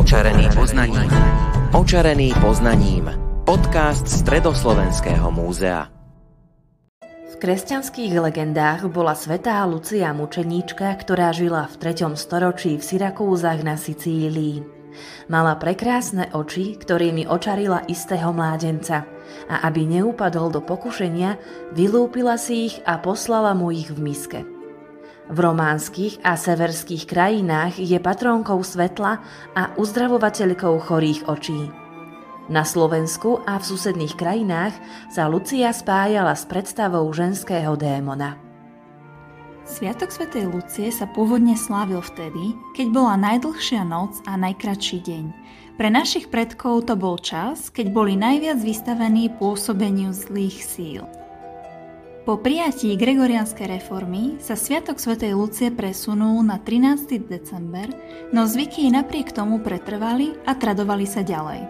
Očarený poznaním. Očarený poznaním. Podcast Stredoslovenského múzea. V kresťanských legendách bola svetá Lucia mučeníčka, ktorá žila v 3. storočí v Syrakúzach na Sicílii. Mala prekrásne oči, ktorými očarila istého mládenca a aby neupadol do pokušenia, vylúpila si ich a poslala mu ich v miske. V románskych a severských krajinách je patrónkou svetla a uzdravovateľkou chorých očí. Na Slovensku a v susedných krajinách sa Lucia spájala s predstavou ženského démona. Sviatok svätej Lucie sa pôvodne slávil vtedy, keď bola najdlhšia noc a najkratší deň. Pre našich predkov to bol čas, keď boli najviac vystavení pôsobeniu zlých síl. Po prijatí gregorianskej reformy sa Sviatok svätej Lucie presunul na 13. december, no zvyky napriek tomu pretrvali a tradovali sa ďalej.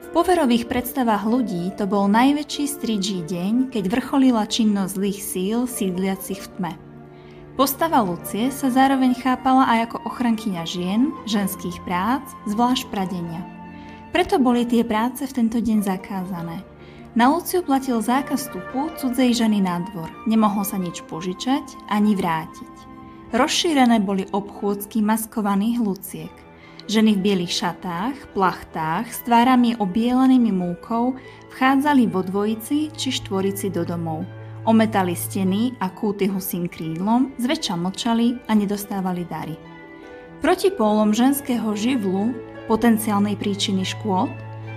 V poverových predstavách ľudí to bol najväčší stridží deň, keď vrcholila činnosť zlých síl sídliacich v tme. Postava Lucie sa zároveň chápala aj ako ochrankyňa žien, ženských prác, zvlášť pradenia. Preto boli tie práce v tento deň zakázané – na Luciu platil zákaz vstupu cudzej ženy na dvor. Nemohlo sa nič požičať ani vrátiť. Rozšírené boli obchôdzky maskovaných luciek. Ženy v bielých šatách, plachtách, s tvárami obielenými múkou vchádzali vo dvojici či štvorici do domov. Ometali steny a kúty husím krídlom, zväčša mlčali a nedostávali dary. Proti pólom ženského živlu, potenciálnej príčiny škôd,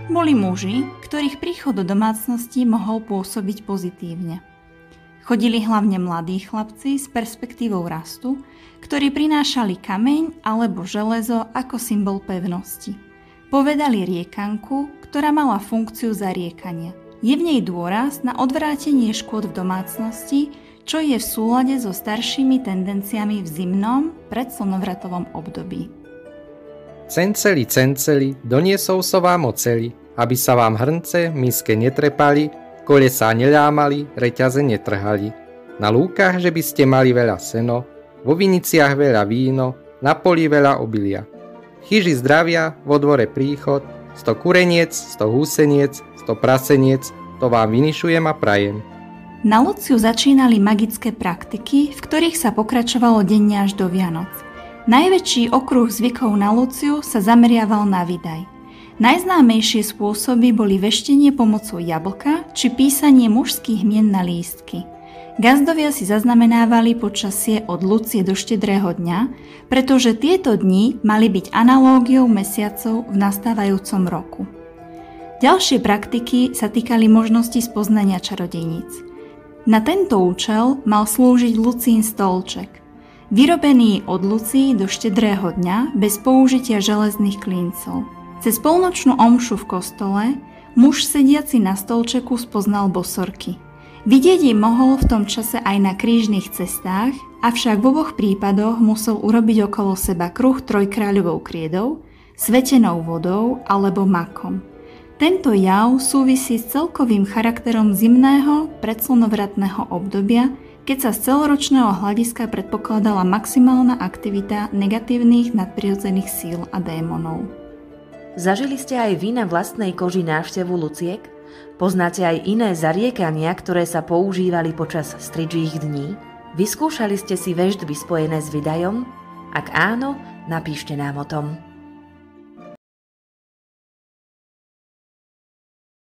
boli muži, ktorých príchod do domácnosti mohol pôsobiť pozitívne. Chodili hlavne mladí chlapci s perspektívou rastu, ktorí prinášali kameň alebo železo ako symbol pevnosti. Povedali riekanku, ktorá mala funkciu zariekania. Je v nej dôraz na odvrátenie škôd v domácnosti, čo je v súlade so staršími tendenciami v zimnom predslnovratovom období. Cenceli, cenceli, doniesol som vám oceli, aby sa vám hrnce miske netrepali, kolesá nelámali, reťaze netrhali. Na lúkach, že by ste mali veľa seno, vo viniciach veľa víno, na poli veľa obilia. Chyži zdravia, vo dvore príchod, sto kureniec, sto húseniec, sto praseniec, to vám vynišujem a prajem. Na Luciu začínali magické praktiky, v ktorých sa pokračovalo denne až do Vianoc. Najväčší okruh zvykov na Luciu sa zameriaval na vydaj. Najznámejšie spôsoby boli veštenie pomocou jablka či písanie mužských mien na lístky. Gazdovia si zaznamenávali počasie od Lucie do štedrého dňa, pretože tieto dni mali byť analógiou mesiacov v nastávajúcom roku. Ďalšie praktiky sa týkali možnosti spoznania čarodejníc. Na tento účel mal slúžiť Lucín stolček – vyrobený od Lucí do štedrého dňa bez použitia železných klincov. Cez polnočnú omšu v kostole muž sediaci na stolčeku spoznal bosorky. Vidieť jej mohol v tom čase aj na krížnych cestách, avšak v oboch prípadoch musel urobiť okolo seba kruh trojkráľovou kriedou, svetenou vodou alebo makom. Tento jav súvisí s celkovým charakterom zimného predslnovratného obdobia, keď sa z celoročného hľadiska predpokladala maximálna aktivita negatívnych nadprirodzených síl a démonov. Zažili ste aj vy na vlastnej koži návštevu Luciek? Poznáte aj iné zariekania, ktoré sa používali počas stridžích dní? Vyskúšali ste si veždby spojené s vydajom? Ak áno, napíšte nám o tom.